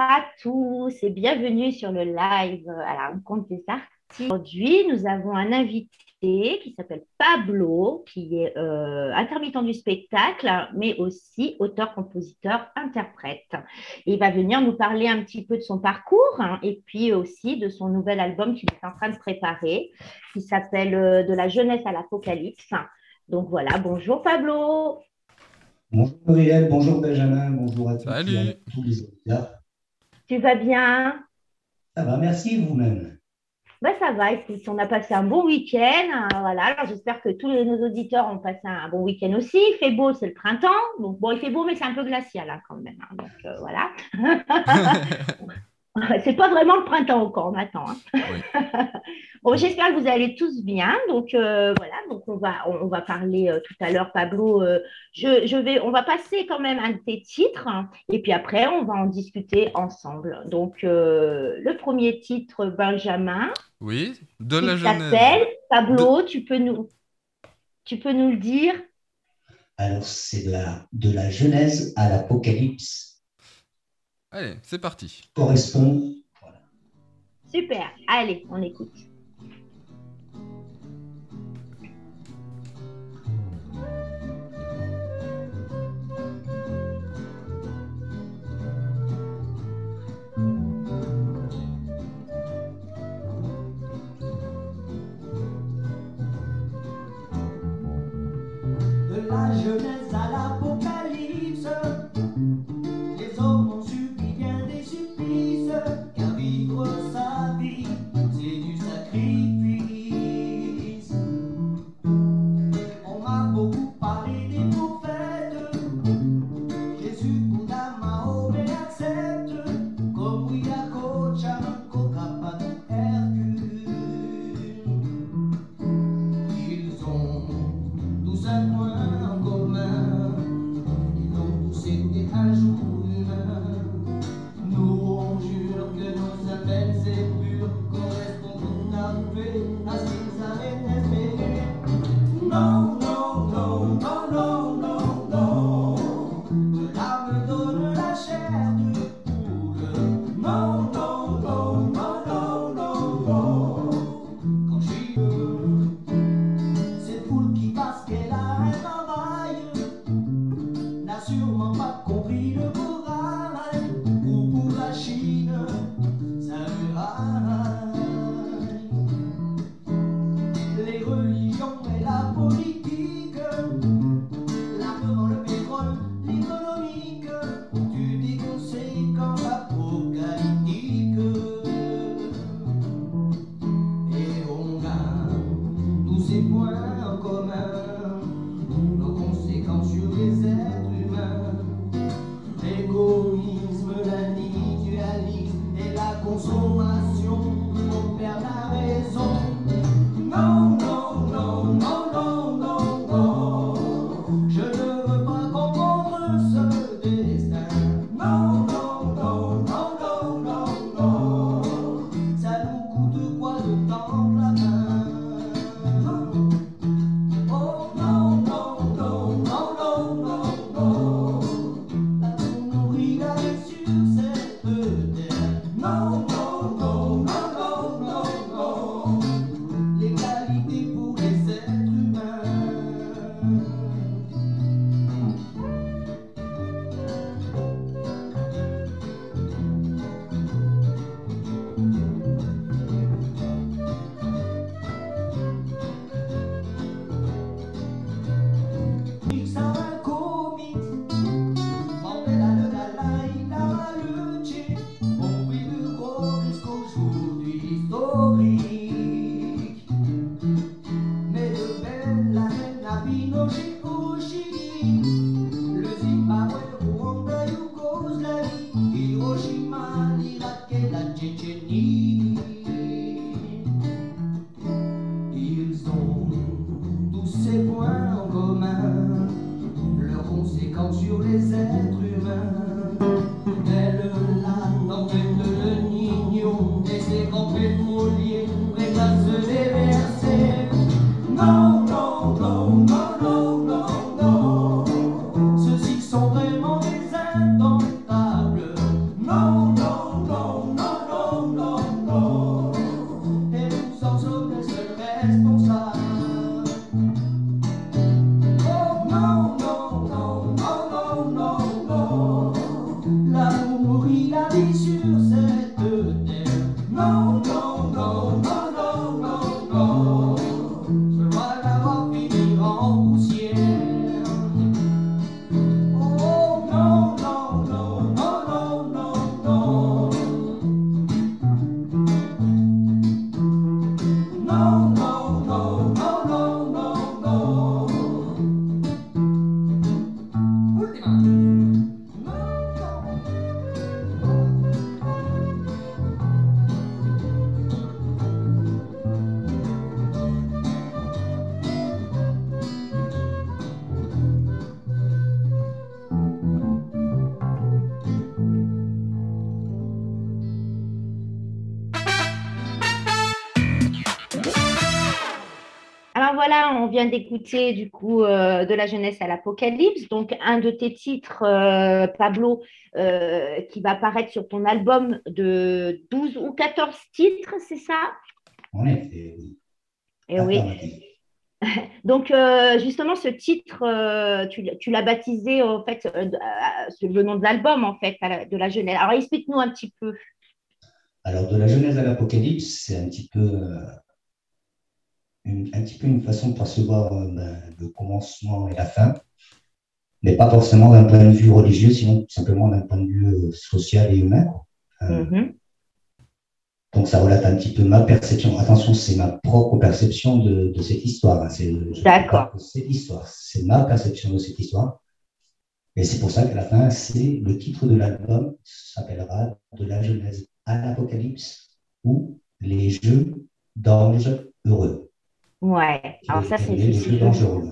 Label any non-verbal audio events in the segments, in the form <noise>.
à tous et bienvenue sur le live à la rencontre des artistes. Aujourd'hui, nous avons un invité qui s'appelle Pablo, qui est euh, intermittent du spectacle, mais aussi auteur, compositeur, interprète. Et il va venir nous parler un petit peu de son parcours hein, et puis aussi de son nouvel album qu'il est en train de préparer, qui s'appelle euh, De la jeunesse à l'apocalypse. Donc voilà, bonjour Pablo. Bonjour Muriel, bonjour Benjamin, bonjour à tous, Salut. tous les auditeurs. Tu vas bien? Ça va, merci vous-même. Ben, ça va, écoute, on a passé un bon week-end. hein, voilà, alors j'espère que tous les- nos auditeurs ont passé un bon week-end aussi. Il fait beau, c'est le printemps. Donc, bon, il fait beau, mais c'est un peu glacial hein, quand même. hein. donc, euh, voilà. <laughs> <laughs> <laughs> c'est pas vraiment le printemps encore, on attend. hein. Oui. <laughs> Bon, j'espère que vous allez tous bien. Donc, euh, voilà, donc on va, on, on va parler euh, tout à l'heure, Pablo. euh, je, je vais, on va passer quand même un de tes titres. hein, et puis après, on va en discuter ensemble. Donc, euh, le premier titre, Benjamin. Oui, de la jeunesse. Pablo, tu peux nous, tu peux nous le dire? Alors, c'est de la, de la Genèse à l'Apocalypse. Allez, c'est parti. Correspond. Voilà. Super. Allez, on écoute. Compris le moral vient d'écouter du coup euh, de la jeunesse à l'apocalypse, donc un de tes titres, euh, Pablo, euh, qui va apparaître sur ton album de 12 ou 14 titres, c'est ça? Oui. Eh oui. <laughs> Donc justement, ce titre, tu, l'as- tu l'as baptisé en fait, le nom de l'album en fait, de la jeunesse. Alors explique-nous un petit peu. Alors, de la Genèse à l'Apocalypse, c'est un petit peu, une, un petit peu une façon de percevoir euh, ben, le commencement et la fin, mais pas forcément d'un point de vue religieux, sinon tout simplement d'un point de vue euh, social et humain. Euh, Mhm. Donc, ça relate un petit peu ma perception. Attention, c'est ma propre perception de, de cette histoire. hein. C'est- D'accord. parle de Cette histoire, c'est ma perception de cette histoire. Et c'est pour ça qu'à la fin, c'est le titre de l'album s'appellera De la Genèse à l'Apocalypse ou Les Jeux d'anges heureux. Ouais, alors ça c'est les dangereux.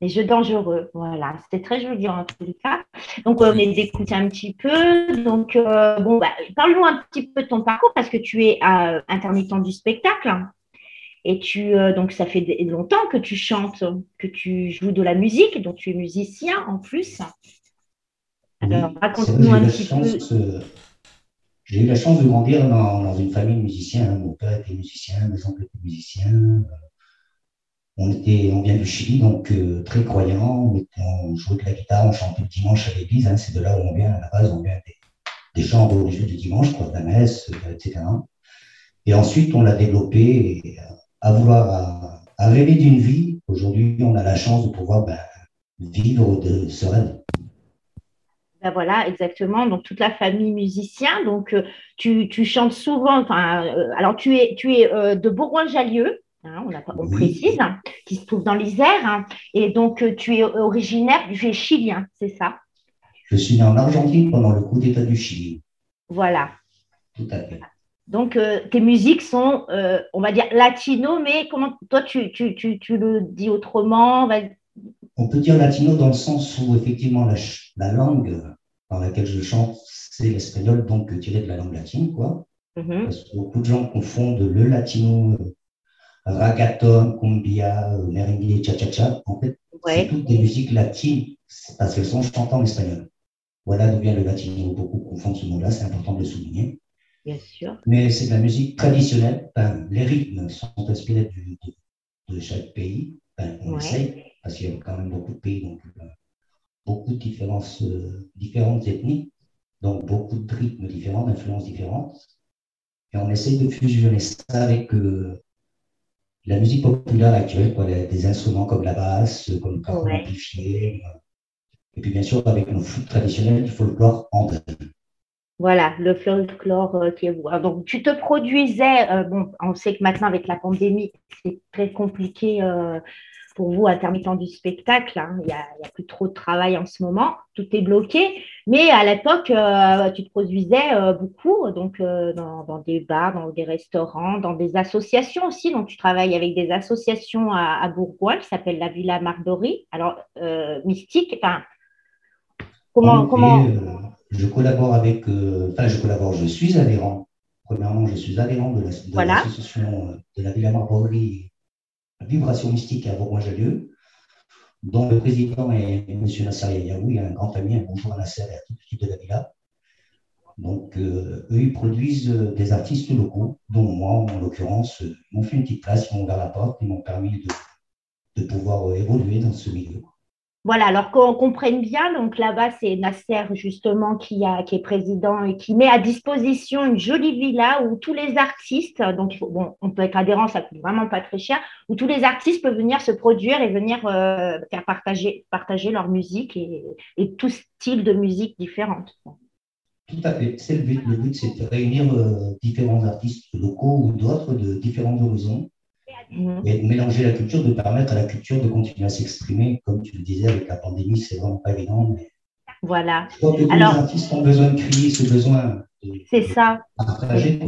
les jeux dangereux. Voilà, c'était très joli en tout cas. Donc on est d'écouter un petit peu. Donc euh, bon, bah, parle-nous un petit peu de ton parcours parce que tu es euh, intermittent du spectacle. Et tu, euh, donc ça fait longtemps que tu chantes, que tu joues de la musique, donc tu es musicien en plus. Alors, Oui, raconte-nous un petit chance, euh, J'ai eu la chance de grandir dans, dans une famille de musiciens. Mon père était musicien, mes oncles étaient musiciens. On, était, on vient du Chili, donc euh, très croyants. On, jouait de la guitare, on chantait le dimanche à l'église. hein. C'est de là où on vient à la base. On vient des, des chants religieux du dimanche, quoi, de la messe, euh, etc. Et ensuite, on l'a développé et, euh, à vouloir, à, rêver d'une vie. Aujourd'hui, on a la chance de pouvoir ben, vivre de ce rêve. Ben voilà, exactement. Donc, toute la famille musicien. Donc, tu, tu chantes souvent. Alors, tu es, tu es de Bourgoin-Jallieu, hein, on, a pas- on Oui. précise, hein, qui se trouve dans l'Isère. hein. et donc, euh, tu es originaire, es chilien, c'est ça? Je suis né en Argentine pendant le coup d'État du Chili. Voilà. Tout à fait. Donc, euh, tes musiques sont, euh, on va dire, latino, mais comment toi, tu, tu, tu, tu le dis autrement On peut dire latino dans le sens où effectivement la, la langue dans laquelle je chante, c'est l'espagnol, donc tiré de la langue latine, quoi. Mhm. Parce que beaucoup de gens confondent le latino, ragaton, cumbia, euh, merengue, cha-cha-cha. En fait, c'est Ouais, toutes des musiques latines, parce qu'elles sont chantées en espagnol. Voilà d'où vient le latino. Beaucoup confondent ce mot-là, c'est important de le souligner. bien sûr. Mais c'est de la musique traditionnelle. Les rythmes sont inspirés du- de, de chaque pays. On Ouais. essaye, parce qu'il y a quand même beaucoup de pays, donc euh, beaucoup de différences, euh, différentes ethnies, donc beaucoup de rythmes différents, d'influences différentes. Et on essaye de fusionner ça avec euh, la musique populaire actuelle, quoi, les- des instruments comme la basse, comme le Ouais. amplifié. euh, et puis bien sûr avec nos flûtes traditionnelles du folklore andin. Voilà, le folklore euh, qui est. alors, Donc, tu te produisais, euh, bon, on sait que maintenant, avec la pandémie, c'est très compliqué pour vous, intermittents du spectacle. hein. Il n'y a, plus trop de travail en ce moment, tout est bloqué. Mais à l'époque, euh, tu te produisais euh, beaucoup, donc euh, dans, dans des bars, dans des restaurants, dans des associations aussi. Donc, tu travailles avec des associations à, à Bourgoin qui s'appelle la Villa Mardory. Alors, mystique, enfin, comment. En comment... je collabore avec, enfin, je collabore, je suis adhérent. Premièrement, je suis adhérent de la- de Voilà. l'association de la Villa Marborie Vibration Mystique à Bourgoin-Jallieu, dont le président est M. Nasser Yayaoui, un grand ami, un bonjour à Nasser et à toute l'équipe de la Villa. Donc, euh, eux, ils produisent euh, des artistes locaux, dont moi, en l'occurrence, euh, ils m'ont fait une petite place, ils m'ont ouvert la porte, ils m'ont permis de, pouvoir évoluer dans ce milieu. Voilà, alors qu'on comprenne bien, donc là-bas, c'est Nasser justement qui, a, qui est président et qui met à disposition une jolie villa où tous les artistes, donc bon, on peut être adhérent, ça coûte vraiment pas très cher, où tous les artistes peuvent venir se produire et venir euh, faire partager, partager leur musique et, et tout style de musique différente. Tout à fait, c'est le but. Le but, c'est de réunir euh, différents artistes locaux ou d'autres de différents horizons Mhm. et de mélanger la culture, de permettre à la culture de continuer à s'exprimer. Comme tu le disais, avec la pandémie, c'est vraiment pas évident. Mais Voilà, je crois que tous Alors- les artistes ont besoin de crier ce besoin c'est ça. partager.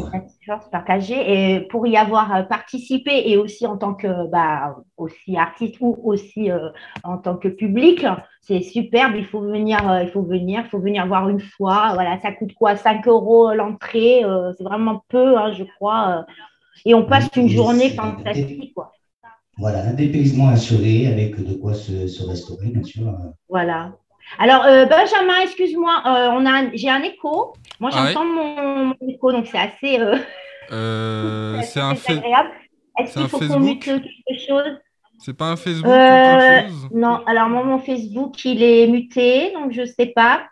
partagée et pour y avoir euh, participé et aussi en tant que bah, aussi artiste ou aussi euh, en tant que public, c'est superbe. Il faut venir, euh, il faut venir, il faut venir voir une fois. Voilà, ça coûte quoi? 5 euros l'entrée, euh, c'est vraiment peu, hein, je crois. Et on passe une journée fantastique, quoi. Voilà, un dépaysement assuré avec de quoi se, se restaurer, bien sûr. Voilà. Alors, euh, Benjamin, excuse-moi, euh, on a un- j'ai un écho. Moi, Ah j'entends mon, mon écho, donc c'est assez, euh, Euh, <laughs> c'est un fait. désagréable. Est-ce c'est qu'il un faut qu'on Facebook mute quelque chose? C'est pas un Facebook ou Euh, quelque chose? Non, alors moi, mon Facebook, il est muté, donc je ne sais pas.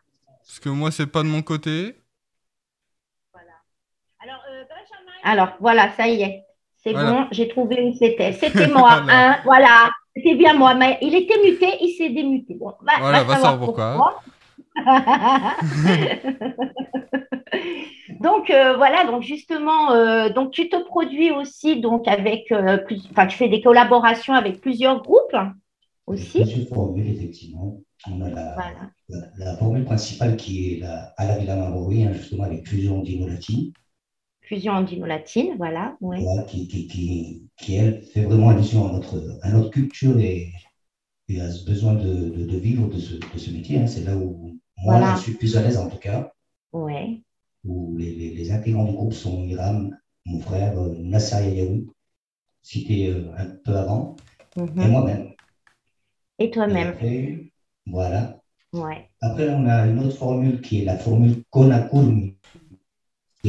Parce que moi, c'est pas de mon côté. Alors, voilà, ça y est. C'est Voilà. bon, j'ai trouvé où c'était. <laughs> C'était moi, Voilà. hein, voilà. C'était bien moi, mais il était muté, il s'est démuté. Bon, va, Voilà, va savoir <laughs> donc euh, voilà, donc justement, euh, donc tu te produis aussi donc avec, euh, plus, enfin tu fais des collaborations avec plusieurs groupes aussi. Plusieurs formules, effectivement. On a la, Voilà. la, la formule principale qui est la, à la Villa Marori, hein, justement, avec fusion dino-latine, Fusion andino-latine, voilà, oui. voilà, qui, qui, qui, qui, elle, fait vraiment allusion à notre, à notre culture et, et à ce besoin de, de, de vivre de ce, de ce métier. hein. C'est là où moi, Voilà. je suis plus à l'aise, en tout cas, Ouais. où les, les, les intégrants du groupe sont Iram, mon frère, euh, Nasser Yayaou, cité euh, un peu avant, Mhm. et moi-même. Et toi-même, voilà. ouais. Après, on a une autre formule qui est la formule Konakurmi,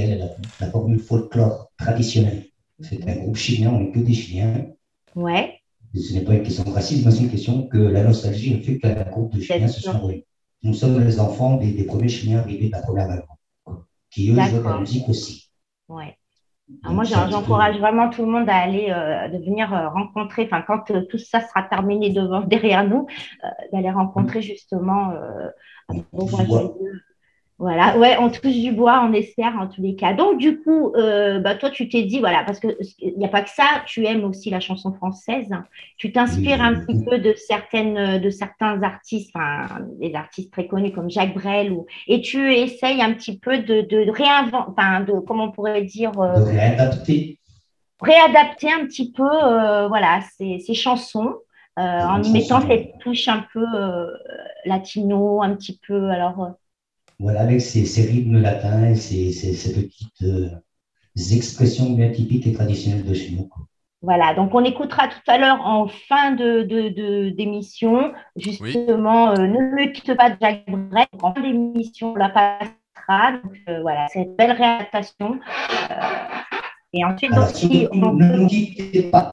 qui est la, la formule folklore traditionnelle. C'est un groupe chilien, on n'est que des Chiliens. Ouais, Et ce n'est pas une question de racisme, mais c'est une question que la nostalgie a fait qu'un groupe de Chiliens se sont réunis. Nous sommes les enfants des, des premiers Chiliens arrivés de la première vague, qui eux jouent de la musique aussi. ouais. Alors moi, j'encourage vraiment tout le monde à aller, euh, de venir euh, rencontrer, enfin, quand euh, tout ça sera terminé devant, <laughs> derrière nous, euh, d'aller rencontrer justement On bois. joyeux. Voilà, ouais, on touche du bois, on espère en tous les cas. Donc, du coup, euh, bah, toi, tu t'es dit, voilà, parce qu'il n'y a pas que ça, tu aimes aussi la chanson française. Tu t'inspires un petit peu de, certaines, de certains artistes, enfin, des artistes très connus comme Jacques Brel, ou, et tu essayes un petit peu de, de réinventer, enfin, de, comment on pourrait dire, euh, De réadapter. réadapter un petit peu euh, voilà, ces, ces chansons euh, en y mettant cette touche un peu euh, latino, un petit peu. Alors, euh, Voilà, avec ces, ces rythmes latins et ces, ces, ces petites euh, expressions bien typiques et traditionnelles de chez nous. voilà, donc on écoutera tout à l'heure en fin de, de, de- d'émission, justement, euh, ne mute pas Jacques Brel. En fin d'émission, on la passera. Donc euh, voilà, c'est une belle réadaptation. Euh, et ensuite, Alors, donc, si surtout, on- ne nous quittez pas.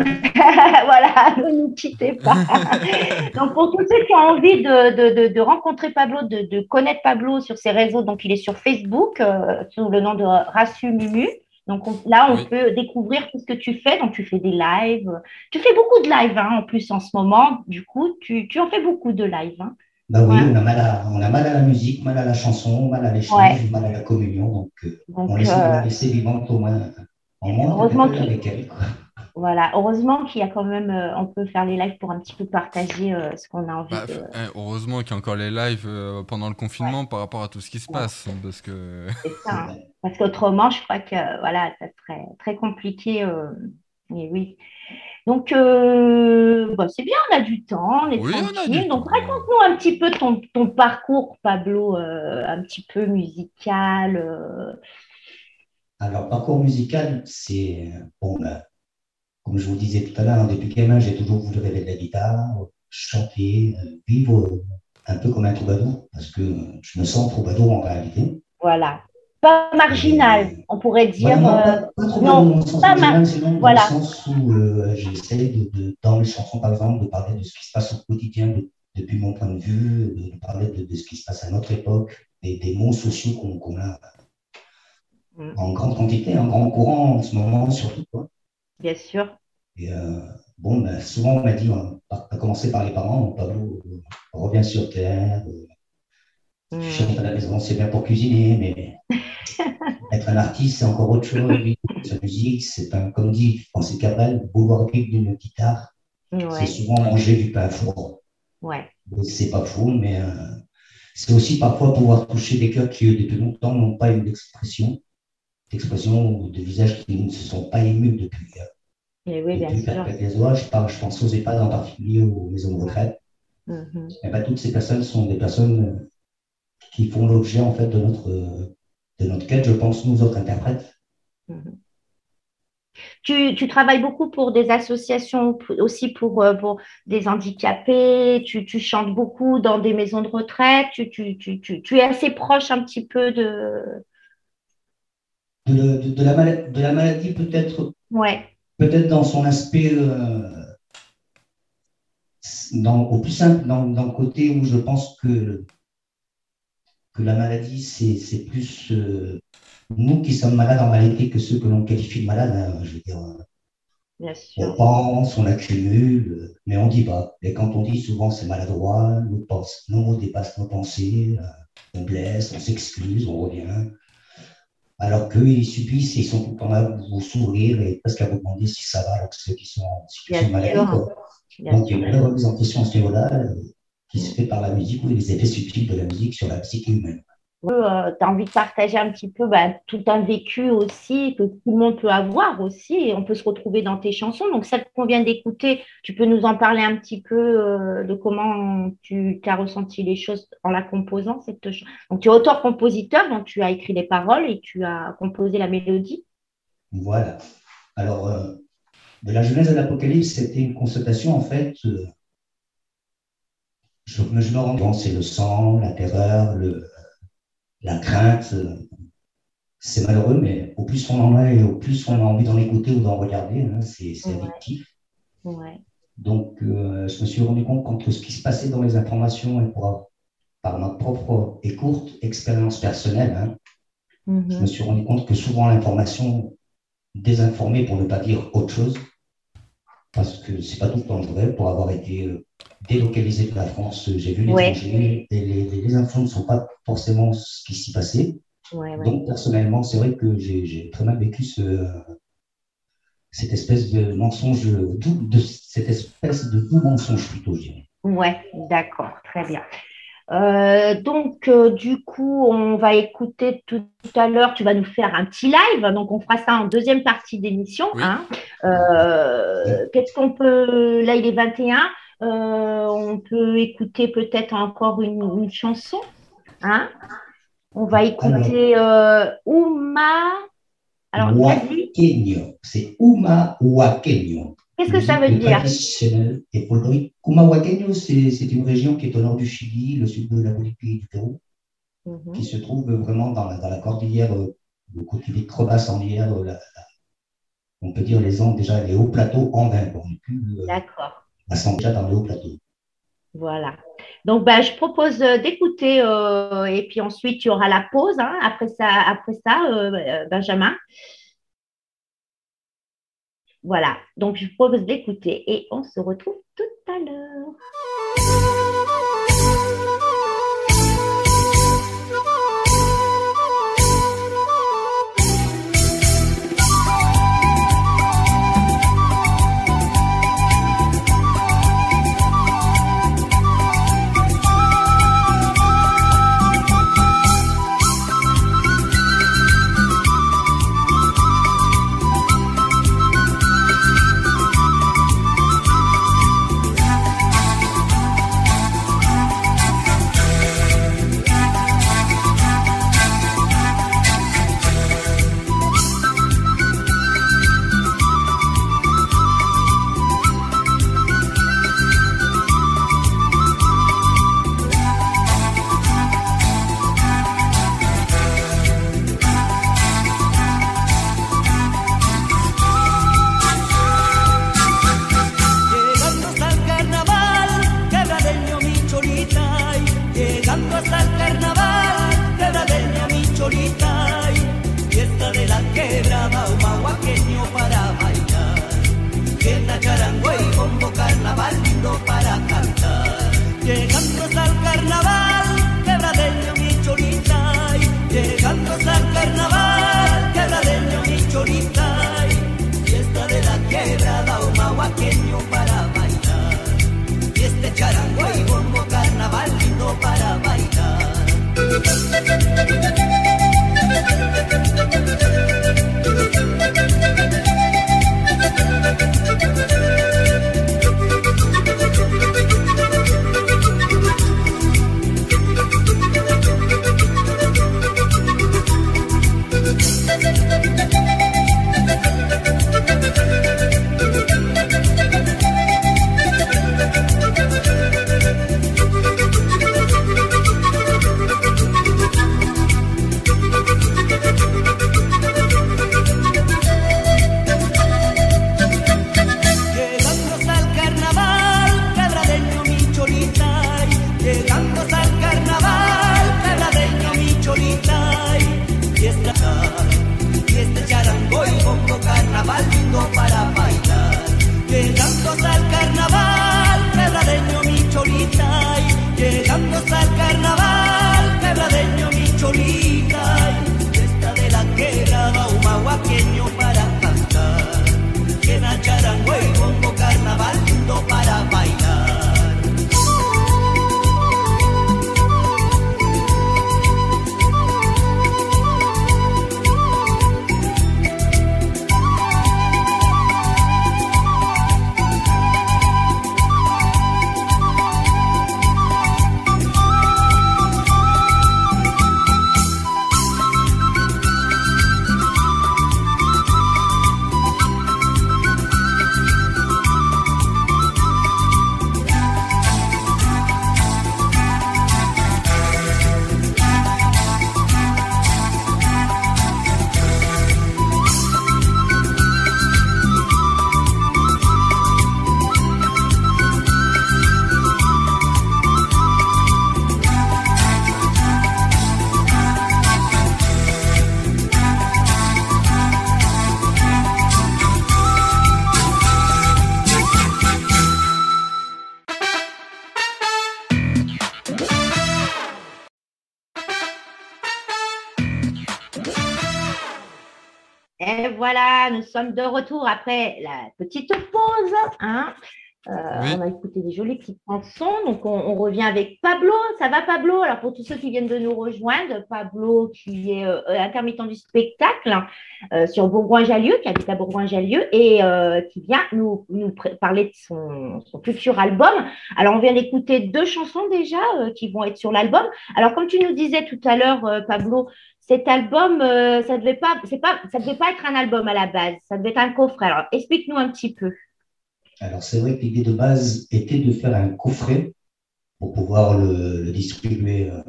<laughs> voilà, ne nous quittez pas. <laughs> donc, pour tous ceux qui ont envie de, de, de, de rencontrer Pablo, de, de connaître Pablo sur ses réseaux, donc il est sur Facebook euh, sous le nom de Rassu Mumu. Donc on- là, on Oui. peut découvrir tout ce que tu fais. Donc tu fais des lives. Tu fais beaucoup de lives hein, en plus en ce moment. Du coup, tu, tu en fais beaucoup de lives. hein. Bah oui, Ouais. on a, mal à, on a mal à la musique, mal à la chanson, mal à l'échange, Ouais. mal à la communion. Donc, euh, Donc on de euh, la laisser vivante au moins, en moins Heureusement qu'il- avec elle. quoi. Voilà, heureusement qu'il y a quand même, euh, on peut faire les lives pour un petit peu partager euh, ce qu'on a envie Bah, de. eh, heureusement qu'il y a encore les lives euh, pendant le confinement par rapport à tout ce qui se Ouais. passe. Parce que. C'est ça. hein. <laughs> Parce qu'autrement, je crois que voilà, ça serait très compliqué. euh, mais oui. Donc, euh, bon, c'est bien, on a du temps, on est Oui, tranquille. Donc, raconte-nous un petit peu ton, ton parcours, Pablo, euh, un petit peu musical. euh. Alors, parcours musical, c'est, bon, bah, comme je vous disais tout à l'heure, depuis gamin, j'ai toujours voulu rêver de la guitare, chanter, euh, vivre euh, un peu comme un troubadour, parce que je me sens troubadour en réalité. voilà. Pas marginal, on pourrait dire. Voilà, non, euh, pas, pas trop non, dans le sens pas marginal, dans le sens où euh, j'essaie de, de- dans mes chansons, par exemple, de parler de ce qui se passe au quotidien de- depuis mon point de vue, de, de parler de, de ce qui se passe à notre époque, des, des mots sociaux qu'on qu'on a Mm. en grande quantité, en grand courant en ce moment, surtout. Quoi. Bien sûr. Et euh, bon, ben, souvent on m'a dit, par- à commencer par les parents, Pablo, euh, reviens sur terre, euh, Mm. tu chantes à la maison, c'est bien pour cuisiner, mais <laughs> être un artiste, c'est encore autre chose. Sa musique, c'est un, comme dit Francis Cabrel, vouloir vivre d'une guitare, c'est souvent manger du pain four. ouais, C'est pas faux, mais euh, c'est aussi parfois pouvoir toucher des cœurs qui, eux, depuis longtemps, n'ont pas eu d'expression, d'expression ou de visages qui ne se sont pas émus depuis, euh, Et oui, bien depuis sûr. Je, parle, je pense aux EHPAD en particulier, aux maisons de retraite. Eh ben, toutes ces personnes sont des personnes euh, qui font l'objet en fait de notre, euh, de notre quête, je pense, nous autres interprètes. Mhm. Tu, tu travailles beaucoup pour des associations, aussi pour, pour des handicapés, tu, tu chantes beaucoup dans des maisons de retraite, tu, tu, tu, tu, tu es assez proche un petit peu de... De, de- de la, mala- de la maladie, peut-être Ouais, dans son aspect, euh, dans, au plus simple, dans, dans le côté où je pense que, que la maladie, c'est plus euh, nous qui sommes malades en réalité que ceux que l'on qualifie de malades. hein. je veux dire, bien on sûr. pense, on accumule, euh, mais on dit pas. Et quand on dit souvent c'est maladroit, nos, nos mots dépassent nos pensées, euh, on blesse, on s'excuse, on revient. Alors qu'eux, ils subissent, ils sont tout le temps là pour vous sourire et presque à vous demander si ça va, alors que ceux qui sont en situation de maladie. Donc, il y a une question à ce niveau-là euh, qui se fait par la musique ou les effets subtils de la musique sur la psyché humaine. Tu as envie de partager un petit peu bah, tout un vécu aussi que tout le monde peut avoir aussi et on peut se retrouver dans tes chansons. Donc, celle qu'on vient d'écouter, tu peux nous en parler un petit peu euh, de comment tu as ressenti les choses en la composant. Donc, tu es auteur-compositeur, donc tu as écrit les paroles et tu as composé la mélodie. Voilà. Alors, euh, de la Genèse à l'Apocalypse, c'était une constatation, en fait. euh, je, je me rends compte, c'est le sang, la terreur, le, la crainte. euh, c'est malheureux, mais au plus on en a et au plus on a envie d'en écouter ou d'en regarder, hein, c'est Ouais. addictif. Ouais. Donc, euh, je me suis rendu compte qu'entre ce qui se passait dans les informations et pour, par ma propre et courte expérience personnelle, hein, je me suis rendu compte que souvent l'information désinformée, pour ne pas dire autre chose, parce que c'est pas tout le temps vrai, pour avoir été euh, délocalisé de la France, euh, j'ai vu Ouais. l'étranger, et les, les, les infos ne sont pas forcément ce qui s'y passait. Ouais, ouais. Donc, personnellement, c'est vrai que j'ai très mal vécu ce, cette espèce de mensonge, dou- de, cette espèce de doux mensonge plutôt, je dirais. Ouais, d'accord, très bien. Euh, donc, euh, du coup, on va écouter tout à l'heure, tu vas nous faire un petit live, donc on fera ça en deuxième partie d'émission. Oui. hein. Euh, Qu'est-ce qu'on peut, là il est 21, euh, on peut écouter peut-être encore une, une chanson. Hein on va écouter Uma. Alors, Wakenyo, c'est Uma Wakenyo. Qu'est-ce que ça veut dire? et c'est une région qui est au nord du Chili, le sud de la Bolivie et du Pérou, Mhm. qui se trouve vraiment dans la, dans la cordillère, euh, le côté des crevasses en hier, euh, la- la- on peut dire les Andes, déjà les hauts plateaux andins. Bon, on est plus euh, D'accord. à s'en déjà dans les hauts plateaux. Voilà. Donc, bah, je propose euh, d'écouter euh, et puis ensuite, il y aura la pause hein, après ça, après ça euh, euh, Benjamin. Voilà. Donc, je propose d'écouter et on se retrouve tout à l'heure. pasar carnaval. Nous sommes de retour après la petite pause. Hein. Euh, Oui. On a écouté des jolies petites chansons. Donc, on, on revient avec Pablo. Ça va, Pablo? Alors, pour tous ceux qui viennent de nous rejoindre, Pablo, qui est euh, intermittent du spectacle euh, sur Bourgoin-Jallieu, qui habite à Bourgoin-Jallieu et qui vient nous, parler de son, son futur album. Alors, on vient d'écouter deux chansons déjà qui vont être sur l'album. Alors, comme tu nous disais tout à l'heure, Pablo, cet album, euh, ça devait pas, c'est pas, ça devait pas être un album à la base, ça devait être un coffret. Alors, explique-nous un petit peu. Alors, c'est vrai que l'idée de base était de faire un coffret pour pouvoir le, distribuer euh,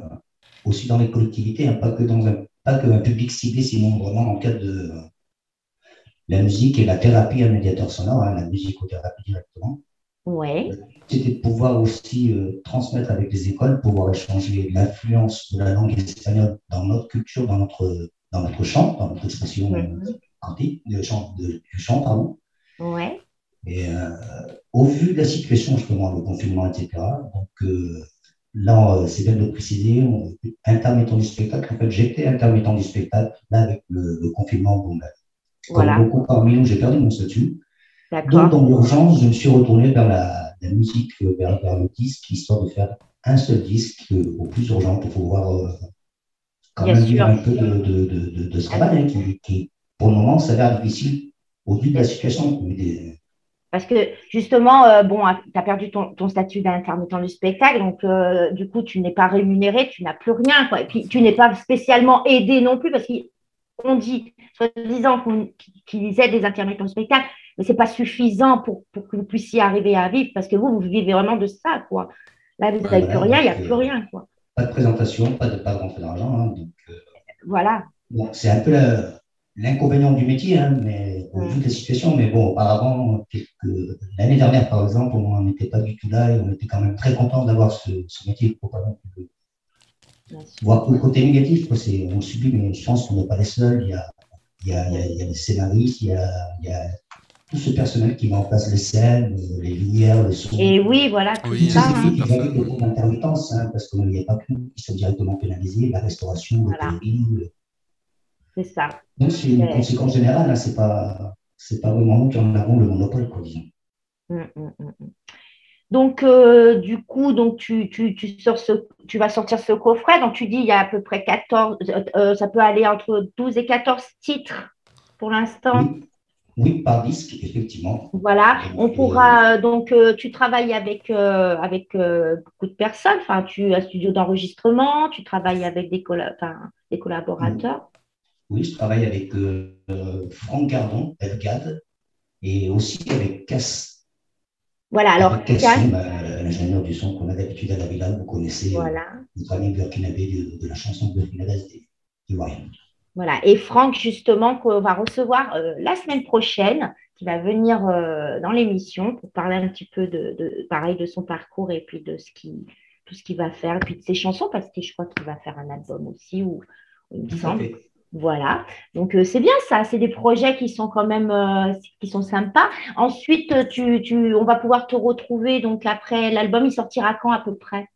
aussi dans les collectivités, hein, pas que dans un, pas que un public ciblé, sinon vraiment en cas de euh, la musique et la thérapie à médiateur sonore, hein, la musicothérapie directement. Ouais, C'était de pouvoir aussi euh, transmettre avec les écoles, pouvoir échanger l'influence de la langue espagnole dans notre culture, dans notre, dans notre chant, dans notre expression euh, Mhm. cantique, de chant, de- du chant, pardon. ouais, Et euh, au vu de la situation, justement, le confinement, etc., donc euh, là, euh, c'est bien de préciser, on, intermittent du spectacle, en fait, j'étais intermittent du spectacle, là, avec le, le confinement, bon, ben, comme voilà, beaucoup parmi nous, j'ai perdu mon statut. Donc, dans l'urgence, je me suis retourné vers la, la musique, euh, vers, vers le disque, histoire de faire un seul disque euh, au plus urgent pour pouvoir euh, quand Bien même sûr. un peu de, de, de, de, ce travail hein, qui, qui, pour le moment, s'avère difficile au vu de la situation. Parce que justement, euh, bon, tu as perdu ton, ton statut d'intermittent du spectacle, donc euh, du coup, tu n'es pas rémunéré, tu n'as plus rien, quoi. Et puis, tu n'es pas spécialement aidé non plus, parce qu'on dit, soi-disant, qu'ils aident les intermittents du spectacle, mais ce n'est pas suffisant pour, pour que vous puissiez arriver à vivre, parce que vous, vous vivez vraiment de ça, quoi. Là, vous n'avez plus rien, il n'y a plus rien, quoi. pas de présentation, pas de pas rentrer d'argent. Hein, donc, euh, Voilà. bon, c'est un peu l'inconvénient du métier, hein, mais au Mm. vu de la situation. Mais bon, auparavant, l'année dernière, par exemple, on n'était pas du tout là et on était quand même très content d'avoir ce, ce métier. Faut pas plus voir le côté négatif, quoi, c'est, on subit, mais je pense qu'on n'est pas les seuls. Il y a, il y a, il y a, il y a les scénaristes, il y a, il y a tout ce personnel qui met en place les scènes, les lumières, le son. Et oui, voilà, tout Oui, ça. hein. qui avaient le cours d'intermittence, hein, parce qu'il n'y a pas que nous qui sont directement pénalisés, la restauration, Voilà. l'hôtellerie. le- C'est ça. Donc c'est une conséquence générale, hein, c'est pas, c'est pas vraiment nous qui en avons le monopole, quoi, disons. Mm, mm. Donc, euh, du coup, donc tu, tu, tu, sors ce, tu vas sortir ce coffret. Donc, tu dis il y a à peu près 14, euh, euh, ça peut aller entre 12 et 14 titres pour l'instant. Oui. Oui, par disque, effectivement. Voilà. On Donc, pourra, euh, donc, euh, tu travailles avec, euh, avec euh, beaucoup de personnes. Enfin, tu as un studio d'enregistrement, tu travailles avec des, colla- enfin, des collaborateurs. Oui, je travaille avec euh, euh, Franck Gardon, FGAD, et aussi avec Cass. Voilà. Alors, avec Cassim, euh, l'ingénieur du son qu'on a d'habitude à la villa, vous connaissez, euh, voilà. notre ami burkinabé de, de la chanson burkinabé des Ivoiriens. Voilà. Et Franck, justement, qu'on va recevoir euh, la semaine prochaine, qui va venir euh, dans l'émission pour parler un petit peu de, de- pareil, de son parcours et puis de ce qui, tout ce qu'il va faire, et puis de ses chansons, parce que je crois qu'il va faire un album aussi, ou il me semble. fait. Voilà. Donc, euh, c'est bien ça. C'est des projets qui sont quand même euh, qui sont sympas. Ensuite, tu, tu, on va pouvoir te retrouver. Donc, après, l'album, il sortira quand à peu près?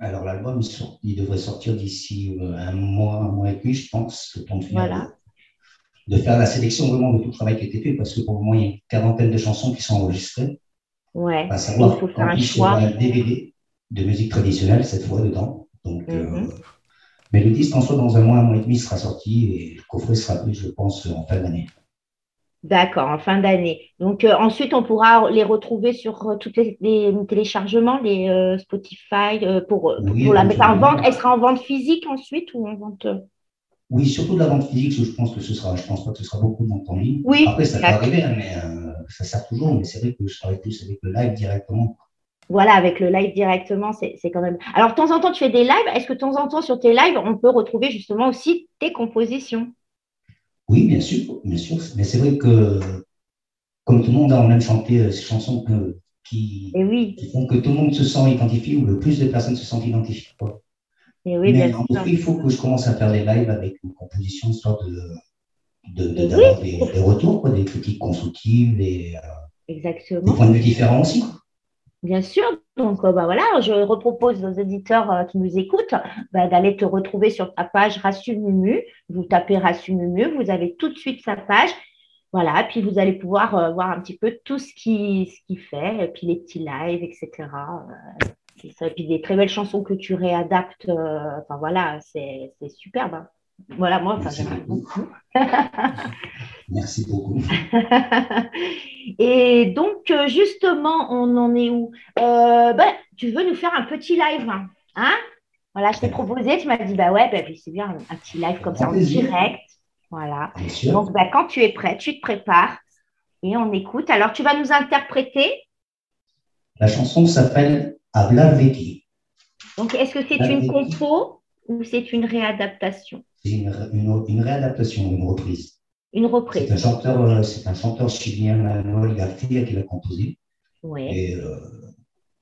Alors l'album, il, il devrait sortir d'ici euh, un mois, un mois et demi, je pense, le temps de finir Voilà. de, de faire la sélection vraiment de tout le travail qui a été fait, parce que pour le moment, il y a une quarantaine de chansons qui sont enregistrées. Ouais. À Il savoir, faut faire un il choix. un DVD de musique traditionnelle cette fois dedans. Donc, euh, Mhm. mais le disque en soi, dans un mois, un mois et demi, sera sorti et le coffret sera pris, je pense, en fin d'année. D'accord, en fin d'année. Donc euh, ensuite, on pourra les retrouver sur euh, tous les, les téléchargements, les euh, Spotify, pour, Oui, pour la mettre en vente. Elle sera en vente physique ensuite ou en vente Oui, surtout de la vente physique, je pense que ce sera, je pense pas que ce sera beaucoup de vente en ligne. Oui, Après, ça peut arriver, hein, mais ça sert toujours. Mais c'est vrai que je travaille plus avec le live directement. Voilà, avec le live directement, c'est c'est quand même. Alors, de temps en temps, tu fais des lives. Est-ce que de temps en temps, sur tes lives, on peut retrouver justement aussi tes compositions? Oui, bien sûr, bien sûr. Mais c'est vrai que, comme tout le monde, hein, on aime chanter euh, ces chansons que- qui, Et oui, qui font que tout le monde se sent identifié ou le plus de personnes se sentent identifiées. quoi. et oui, Mais bien en sûr. il faut que je commence à faire des lives avec une composition, histoire de, de, de- Et d'avoir des, des retours, quoi, des critiques constructives, des, euh, des points de vue différents aussi. quoi. Bien sûr. Donc, euh, bah, voilà, je repropose aux éditeurs euh, qui nous écoutent bah, d'aller te retrouver sur ta page Mumu. Vous tapez Mumu, vous avez tout de suite sa page. Voilà, puis vous allez pouvoir euh, voir un petit peu tout ce qu'il ce qui fait, et puis les petits lives, etc. et puis des très belles chansons que tu réadaptes. enfin voilà, c'est superbe. Hein. Voilà, moi, Merci j'aime beaucoup. <laughs> Merci beaucoup. <laughs> Et donc, euh, justement, on en est où? Euh, ben, Tu veux nous faire un petit live hein? Voilà, je t'ai proposé, tu m'as dit, bah ouais, bah, c'est bien, un petit live comme ça en direct. Voilà. Donc, bah, quand tu es prêt, tu te prépares et on écoute. Alors, tu vas nous interpréter? La chanson s'appelle Hablar de Donc, est-ce que c'est une compo? Ou c'est une réadaptation? C'est une, une réadaptation, une reprise. Une reprise. C'est un chanteur, euh, c'est un chanteur chilien, Manuel Garcia, qui l'a composé. Oui. Et, euh,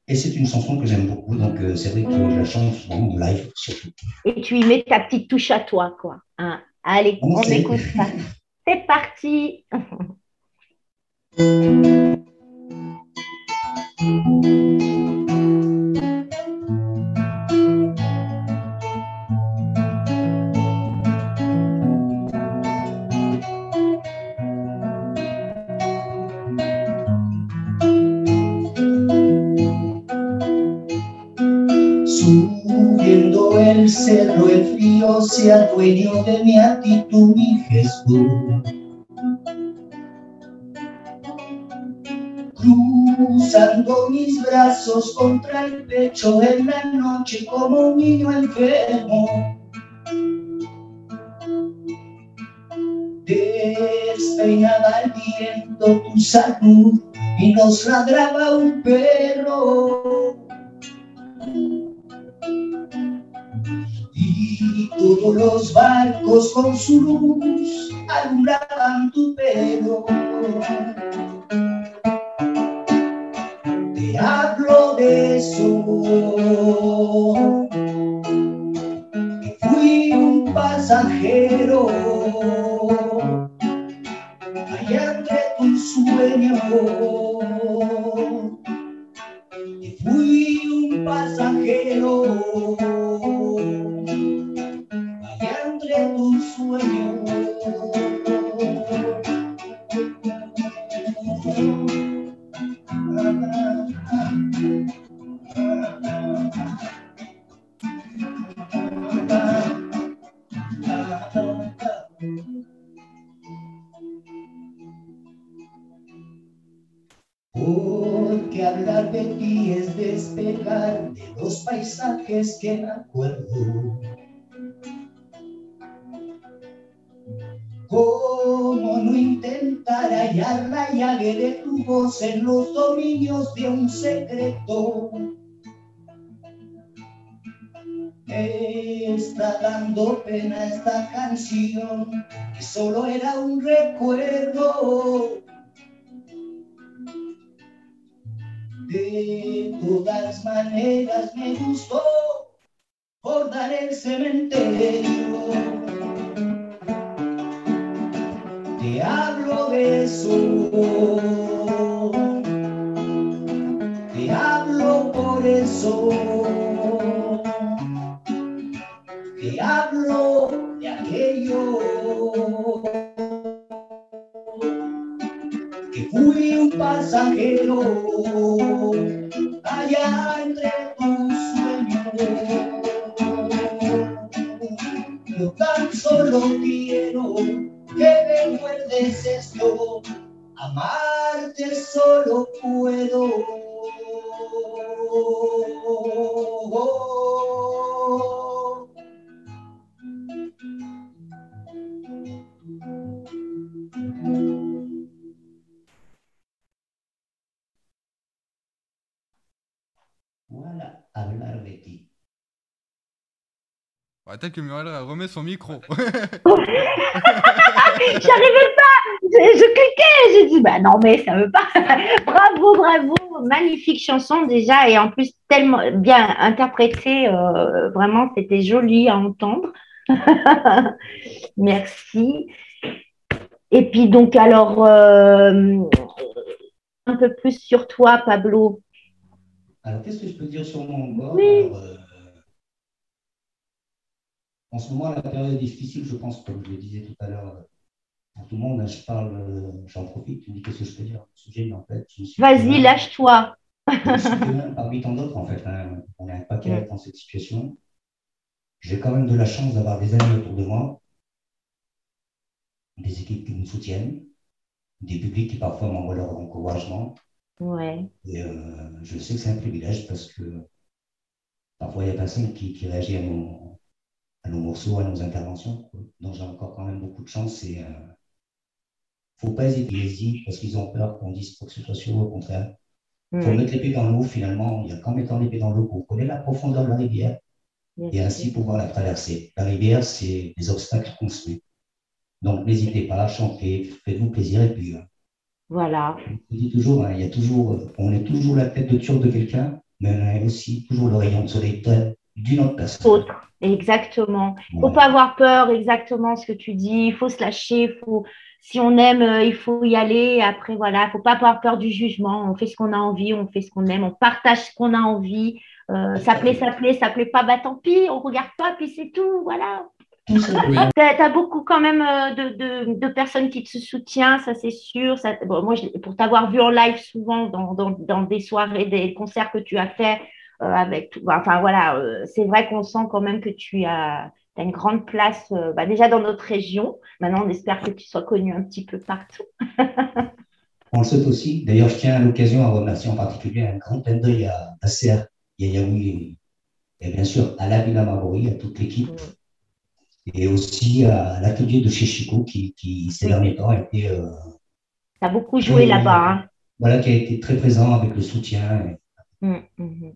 et c'est une chanson que j'aime beaucoup, donc euh, c'est vrai que je la chante souvent live surtout. Et tu y mets ta petite touche à toi, quoi. Hein. Allez, on, on écoute ça. <laughs> C'est parti. <laughs> sea dueño de mi actitud, mi Jesús. Cruzando mis brazos contra el pecho en la noche como un niño enfermo. Despeinaba el viento tu salud y nos ladraba un perro. Todos los barcos con su luz alumbraban tu pelo. Te hablo de eso. Que fui un pasajero. Allá entre tu sueño. Que fui un pasajero. Porque hablar de ti es despegar de los paisajes que me acuerdo. La llave de tu voz en los dominios de un secreto? Está dando pena esta canción que solo era un recuerdo. De todas maneras me gustó bordar el cementerio. Te eso. Te hablo por eso. Te hablo de aquello. Que fui un pasajero allá entre tus sueños. Yo tan solo quiero que recuerdes esto, amarte solo puedo. Voilà, hablar de ti. Peut-être que Muriel remet son micro. <laughs> J'arrivais pas je, cliquais, j'ai dit, bah non, mais ça veut pas. <laughs> bravo, bravo, magnifique chanson déjà, et en plus tellement bien interprétée, euh, vraiment, c'était joli à entendre. <laughs> Merci. Et puis donc, alors, euh, un peu plus sur toi, Pablo. Alors, qu'est-ce que je peux dire sur mon blog Oui. Euh, En ce moment, la période est difficile, je pense, comme je le disais tout à l'heure, pour tout le monde. Je parle, euh, j'en profite, tu me dis qu'est-ce que je peux dire. Le sujet, en fait, je suis Vas-y, lâche-toi. je suis témoin parmi tant d'autres, en fait. hein. On est un paquet dans cette situation. J'ai quand même de la chance d'avoir des amis autour de moi, des équipes qui nous soutiennent, des publics qui parfois m'envoient leur encouragement. Ouais. Et euh, je sais que c'est un privilège parce que parfois il y a personne qui, qui réagit à nos, à nos morceaux, à nos interventions. quoi. Donc j'ai encore quand même beaucoup de chance et euh, faut pas hésiter, ils hésitent parce qu'ils ont peur qu'on dise quoi que ce soit sur eux, au contraire. Il faut Mm. mettre les pieds dans l'eau finalement. Il y a qu'en mettant les pieds dans l'eau qu'on connaît la profondeur de la rivière et ainsi pouvoir la traverser. La rivière, c'est les obstacles met. Donc n'hésitez pas à chanter, faites-vous plaisir et puis euh, Voilà. je dis toujours, hein, il y a toujours, euh, on est toujours la tête de turc de quelqu'un, mais on est aussi toujours le rayon de soleil d'une autre personne. Autre. Exactement. Il faut Voilà. pas avoir peur, exactement ce que tu dis. Il faut se lâcher. Faut, si on aime, euh, il faut y aller. Après, voilà, faut pas avoir peur du jugement. On fait ce qu'on a envie, on fait ce qu'on aime, on partage ce qu'on a envie. Euh, ça plaît, ça plaît, ça plaît pas, bah tant pis, on regarde pas, puis c'est tout. Voilà. Oui, Tu as, beaucoup quand même euh, de, de, de personnes qui te soutiennent, ça c'est sûr. Ça, bon, moi, je- pour t'avoir vu en live souvent dans, dans, dans des soirées, des concerts que tu as fait euh, avec tout, enfin voilà, c'est vrai qu'on sent quand même que tu as, as une grande place euh, bah, déjà dans notre région. Maintenant, on espère que tu sois connu un petit peu partout. <laughs> On le souhaite aussi. D'ailleurs, je tiens à l'occasion à remercier en particulier un grand clin d'œil à, Serre, Yayaoui et, bien sûr à la Villa Marori, à toute l'équipe, et aussi à l'atelier de chez Chico qui, qui ces Oui. derniers temps a été, euh, Tu as beaucoup joué là-bas. Hein. voilà, qui a été très présent avec le soutien, et Mm,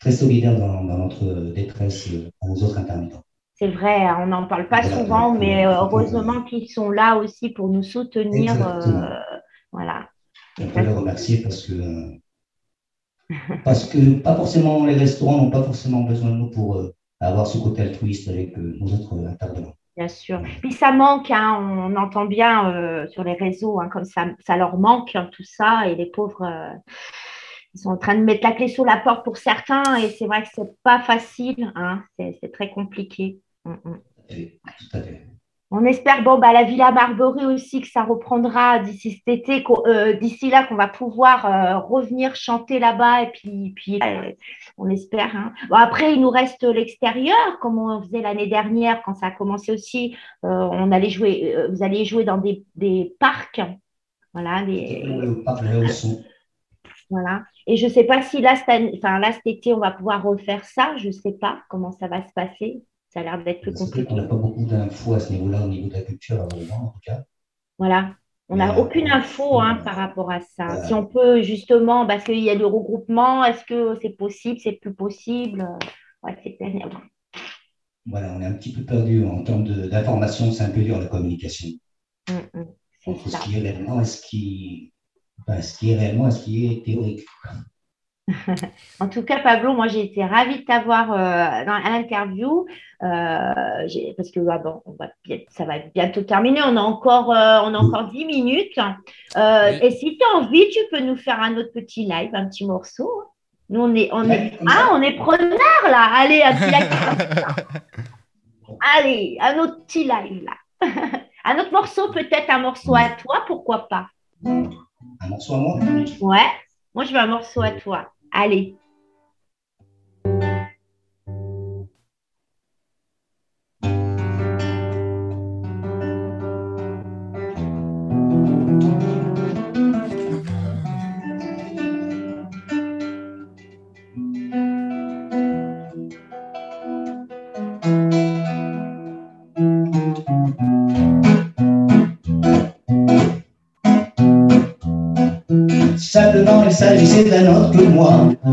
très solidaire dans, dans notre détresse euh, aux autres intermittents. C'est vrai, hein, on n'en parle pas souvent, mais euh, heureusement qu'ils sont là aussi pour nous soutenir. Euh, voilà. On peut les remercier parce que, <laughs> parce que pas forcément les restaurants n'ont pas forcément besoin de nous pour euh, avoir ce côté altruiste avec euh, nos autres intervenants. Bien sûr. Puis ça manque, hein, on entend bien sur les réseaux, hein, comme ça, ça leur manque hein, tout ça, et les pauvres, ils sont en train de mettre la clé sous la porte pour certains, et c'est vrai que c'est pas facile, hein, c'est très compliqué. Mm, mm. Et- tout à fait. On espère, bon, bah, la Villa Marbury aussi, que ça reprendra d'ici cet été, euh, d'ici là, qu'on va pouvoir euh, revenir chanter là-bas. Et puis, puis euh, on espère. hein. Bon, après, il nous reste l'extérieur, comme on faisait l'année dernière, quand ça a commencé aussi. on allait jouer, vous allez jouer dans des, des parcs. Voilà. Et je ne sais pas si là, enfin, là, cet été, on va pouvoir refaire ça. Je ne sais pas comment ça va se passer. Ça a l'air d'être plus compliqué. qu'on n'a pas beaucoup d'infos à ce niveau-là, au niveau de la culture, à en tout cas. Voilà. On n'a aucune euh, info hein, par rapport à ça. voilà. Si on peut justement, parce qu'il y a du regroupement, est-ce que c'est possible, c'est plus possible? Ouais, c'est terrible. Voilà, on est un petit peu perdu en termes d'information, c'est un peu dur la communication. Mm, mm, c'est Entre ça. ce qui est réellement et ce qui, enfin, ce qui est réellement et ce qui est théorique. <laughs> En tout cas, Pablo, moi j'ai été ravie de t'avoir euh, dans à l'interview euh, j'ai- parce que ah bon, on va ça va bientôt terminer. On a encore, euh, on a encore 10 minutes. Oui. Et si tu as envie, tu peux nous faire un autre petit live, un petit morceau. Nous, on est, on est, ah, on est preneurs là. Allez, un petit live. <laughs> Allez, un autre petit live là. <laughs> un autre morceau, peut-être un morceau à toi, pourquoi pas. Un morceau à moi Ouais, moi je veux un morceau à toi. Allez.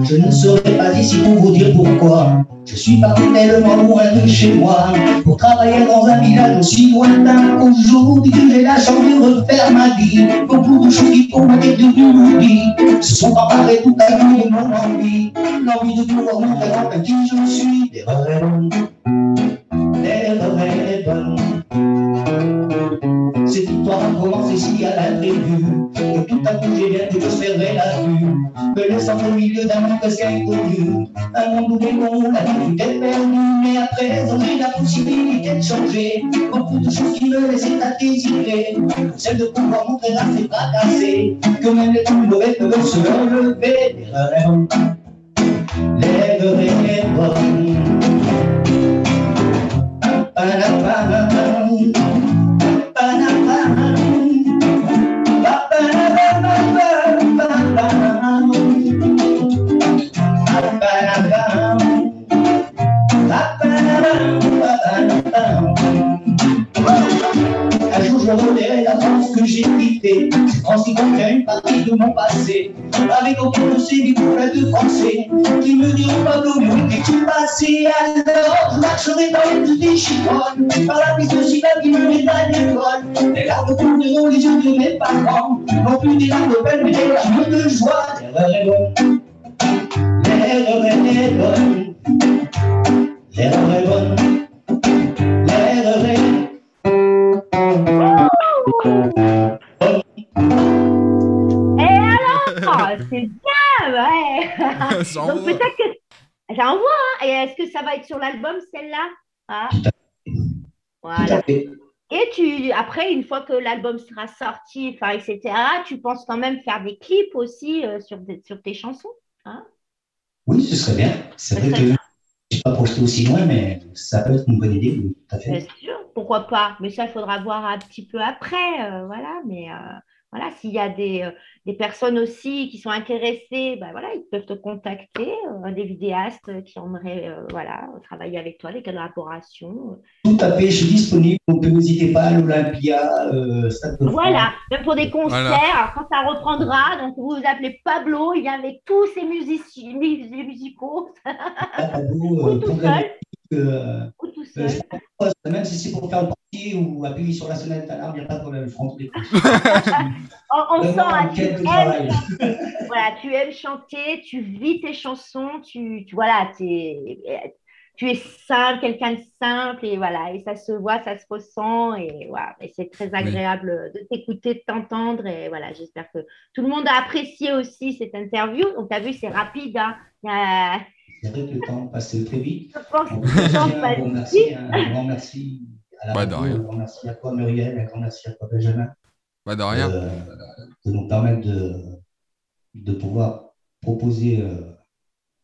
Je ne serai pas ici pour vous dire pourquoi. Je suis parti tellement loin de chez moi pour travailler dans un village aussi lointain qu'aujourd'hui j'ai la chance de refaire ma vie. Beaucoup de choses qui pour moi étaient devenues l'oubli se sont emparées tout à coup mon envie. L'envie de pouvoir montrer enfin qui je suis. Des rêves, des rêves. C'est tout l'histoire a commencé si à l'imprévu. Et tout j'ai bien je la vue. Me laissant au milieu d'un monde presque inconnu. Un monde où les la vie tout est perdu. Mais à présent, j'ai la possibilité de changer. Beaucoup de choses qui me laissaient à désirer. Celle de pouvoir montrer à ses bras cassés. Que même les plus mauvais peuvent se relever. Est bonne. La France que j'ai quittée. France qui contient une partie de mon passé. Avec aucun de ces diplômes de français qui me diront pas d'où où étais-tu passé? Alors marcherai dans les rues des chicons par la piste de China qui me met à l'école. Les larmes coulent les yeux de mes parents. Non plus des larmes de peine, mais des larmes de joie. L'erreur est bonne. L'erreur est bonne. L'erreur est bonne. Et alors, <laughs> c'est bien, ouais. <laughs> Donc peut-être que j'en vois. hein. Et est-ce que ça va être sur l'album celle-là? Ah, Voilà. Et tu, après, une fois que l'album sera sorti, etc., tu penses quand même faire des clips aussi euh, sur, des- sur tes chansons Oui, ce serait bien. C'est Ce vrai que je n'ai pas projeté aussi loin, mais ça peut être une bonne idée, tout à fait. Pourquoi pas. Mais ça, il faudra voir un petit peu après. euh, voilà, mais euh, voilà, s'il y a des, euh, des personnes aussi qui sont intéressées, ben voilà, ils peuvent te contacter, euh, des vidéastes qui aimeraient euh, voilà, travailler avec toi, des collaborations. Tout à fait, je suis disponible, donc n'hésitez pas à l'Olympia, euh. Voilà, même pour des concerts, Voilà. quand ça reprendra, donc vous vous appelez Pablo, il vient avec tous ses musiciens, <laughs> mus- musicaux, Pablo, ou euh, tout seul, euh, tout euh, seul. même si c'est pour faire le portier ou appuyer sur la sonnette d'alarme, il n'y a pas de problème, je. <laughs> On, on sent, hein, tu aimes travail. <laughs> voilà, tu aimes chanter, tu vis tes chansons, tu, tu voilà, t'es- tu es simple, quelqu'un de simple, et voilà, et ça se voit, ça se ressent, et voilà, et c'est très agréable de t'écouter, de t'entendre, et voilà, j'espère que tout le monde a apprécié aussi cette interview. Donc, tu as vu, c'est rapide, hein. Que le temps passe très vite. je pense On que peut le temps dire un passe grand merci, un grand merci à la Bah, radio, un grand merci à toi Muriel, un grand merci à toi Benjamin. Bah, de rien. euh, de nous permettre de, de pouvoir proposer euh,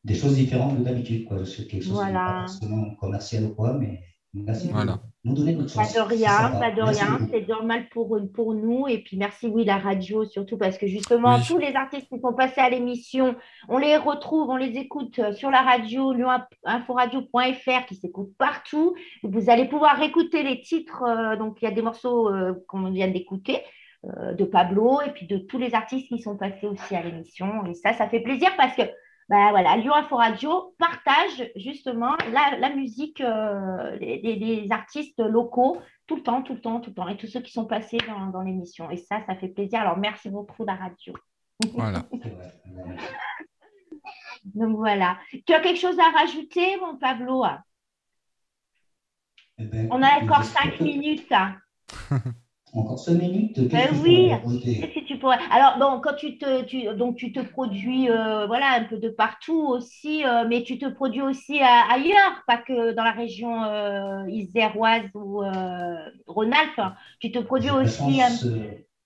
des choses différentes de d'habitude. quoi. C'est quelque chose qui n'est Voilà. pas forcément commercial ou quoi, mais merci Voilà. De nous donner notre Pas de rien, pas de Merci rien. C'est normal pour, pour nous. Et puis merci, oui, la radio surtout, parce que justement, Oui. tous les artistes qui sont passés à l'émission, on les retrouve, on les écoute euh, sur la radio, lyoninforadio.fr, qui s'écoute partout. Vous allez pouvoir écouter les titres. euh, donc, il y a des morceaux euh, qu'on vient d'écouter. euh, de Pablo et puis de tous les artistes qui sont passés aussi à l'émission. Et ça, ça fait plaisir parce que bah, voilà, Lyon Info Radio partage justement la, la musique, euh, les, les- les artistes locaux tout le temps, tout le temps, tout le temps, et tous ceux qui sont passés dans, dans l'émission. Et ça, ça fait plaisir. Alors, merci beaucoup, la radio. Voilà. <laughs> Donc, voilà. Tu as quelque chose à rajouter, mon Pablo? Eh ben, On a encore cinq minutes. hein. <laughs> Encore cinq minutes Ben oui. Qu'est-ce que tu pourrais... Alors, bon, quand tu te, tu, donc, tu te produis euh, voilà, un peu de partout aussi, euh, mais tu te produis aussi à- ailleurs, pas que dans la région euh, iséroise ou Rhône-Alpes. Tu te produis aussi.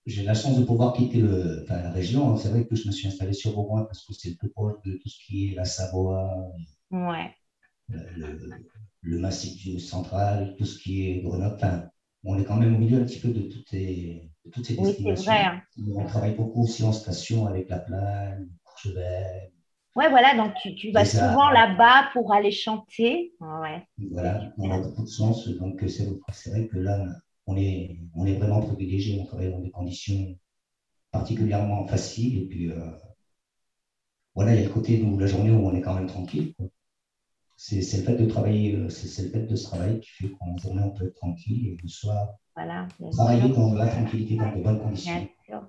J'ai la chance de pouvoir quitter le, enfin, la région. C'est vrai que je me suis installé sur Rouen parce que c'est le plus proche de tout ce qui est la Savoie, Ouais. le, le- le massif central, tout ce qui est Grenoble. Enfin, on est quand même au milieu un petit peu de toutes ces, de toutes ces Oui, destinations. vrai. hein. On travaille beaucoup aussi en station avec la Plagne, Courchevel. Ouais, voilà, donc tu, tu vas souvent là-bas pour aller chanter. Ouais. Voilà, on a beaucoup de chance. Donc, c'est c'est vrai que là, on est, on est vraiment privilégié. On travaille dans des conditions particulièrement faciles. Et puis, euh, voilà, il y a le côté de la journée où on est quand même tranquille. quoi. C'est c'est le fait de travailler, euh, c'est le fait de ce travail qui fait qu'en journée, on peut être tranquille et le soir, Voilà. travailler sûr. dans la tranquillité, dans de bonnes conditions. Bien sûr.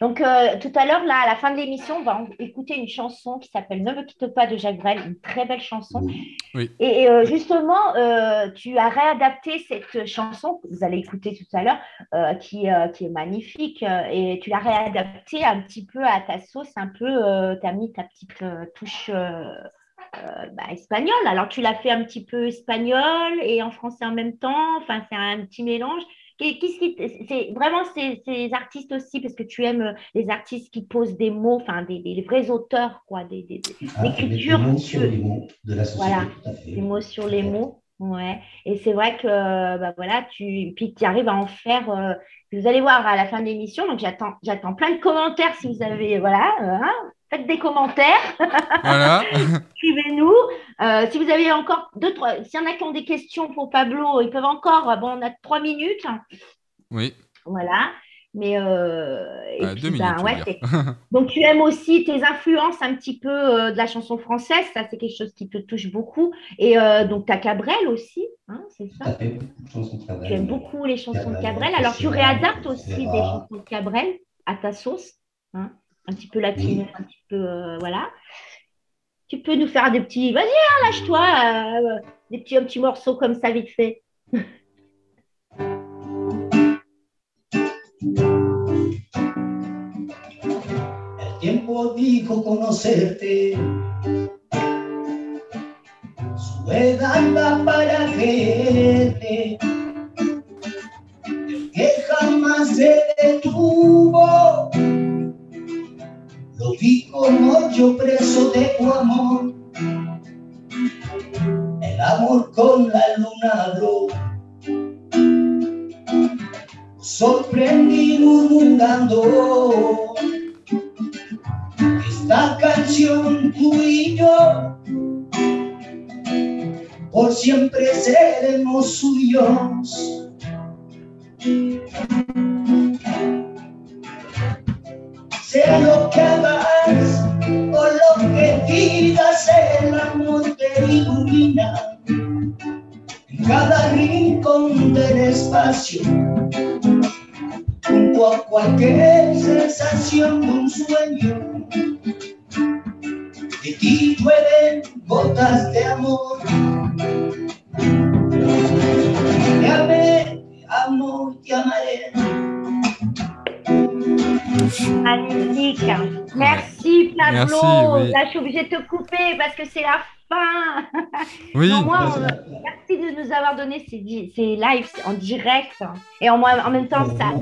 Donc, euh, tout à l'heure, là, à la fin de l'émission, on va écouter une chanson qui s'appelle Ne me quitte pas de Jacques Brel, une très belle chanson. Oui. Oui. Et euh, justement, euh, tu as réadapté cette chanson, que vous allez écouter tout à l'heure, euh, qui, euh, qui est magnifique, et tu l'as réadaptée un petit peu à ta sauce, un peu, tu as mis ta petite euh, touche euh, bah, espagnole. Alors, tu l'as fait un petit peu espagnol et en français en même temps, enfin, c'est un petit mélange. Qu'est- Qu'est-ce qui c'est vraiment ces, ces artistes aussi parce que tu aimes euh, les artistes qui posent des mots, enfin des, des vrais auteurs quoi, des, des, des- Ah, des mots sur les mots de la société, Voilà. tout à fait. des mots sur les mots. Ouais. Et c'est vrai que bah voilà, tu puis tu arrives à en faire. euh, vous allez voir à la fin de l'émission. Donc j'attends, j'attends plein de commentaires si vous avez voilà. hein, faites des commentaires. Voilà. <laughs> Suivez-nous. Euh, si vous avez encore deux, trois, s'il y en a qui ont des questions pour Pablo, ils peuvent encore. Bon, on a trois minutes. oui. Voilà. Mais euh, et Euh, puis, deux ben, minutes. ouais, <laughs> donc tu aimes aussi tes influences un petit peu euh, de la chanson française, ça c'est quelque chose qui te touche beaucoup. Et euh, donc tu as Cabrel aussi, hein, c'est ça? À fait, beaucoup de chansons de Cabrel. Tu aimes beaucoup les chansons de Cabrel. Alors tu réadaptes aussi des chansons de Cabrel à ta sauce, hein, un petit peu latino, un petit peu euh, voilà. Tu peux nous faire des petits, vas-y, hein, lâche-toi, euh, des petits, un petit morceau comme ça vite fait. El tiempo dijo conocerte. Su edad da para quererte. El que jamás se detuvo. Como yo preso de tu amor. El amor con la luna habló. Sorprendí murmurando esta canción tú y yo por siempre seremos suyos. Sea lo que hagas o lo que digas, el amor te ilumina en cada rincón del espacio junto a cualquier sensación un sueño. De ti llueven gotas de amor. Te amé, te amo, te amaré. Magnifique. Merci Pablo. Merci, oui. Là, je suis obligée de te couper parce que c'est la fin. <laughs> Oui. Non, moi, euh, merci de nous avoir donné ces, lives en direct. Et en, même temps, ça,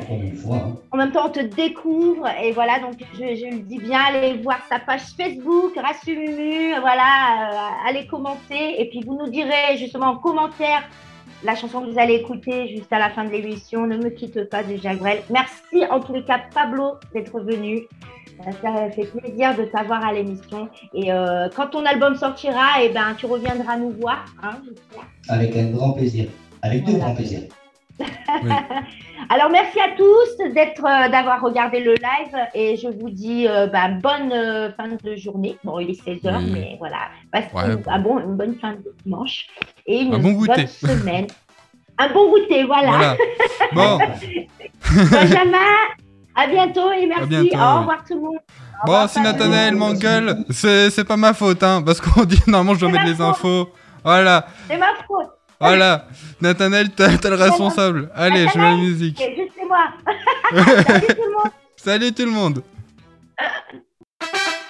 en même temps, on te découvre. Et voilà, donc je, je le dis bien, allez voir sa page Facebook, Rassumumu, voilà, euh, allez commenter. Et puis vous nous direz justement en commentaire la chanson que vous allez écouter juste à la fin de l'émission. Ne me quitte pas de Jacques Brel. Merci en tous les cas, Pablo, d'être venu. Ça fait plaisir de t'avoir à l'émission. Et euh, quand ton album sortira, eh ben, tu reviendras nous voir. hein, avec un grand plaisir. Avec deux Voilà. grands <laughs> Alors, merci à tous d'être, euh, d'avoir regardé le live et je vous dis euh, bah, bonne euh, fin de journée. Bon, il est 16h, Oui. mais voilà. Passez Ouais. une, un bon, une bonne fin de dimanche et une Un bon goûter. bonne semaine. Un bon goûter, voilà. Voilà. <laughs> Bon, <laughs> Benjamin, à bientôt et merci. bientôt, Au oui. revoir tout le monde. Au bon si. Nathanaël m'engueule, c'est pas ma faute, hein, parce qu'on dit normalement je dois mettre les faute. infos. Voilà, C'est ma faute. Voilà, Nathanaël, t'as le responsable. Allez, je mets la musique. <laughs> Salut tout le monde. <laughs>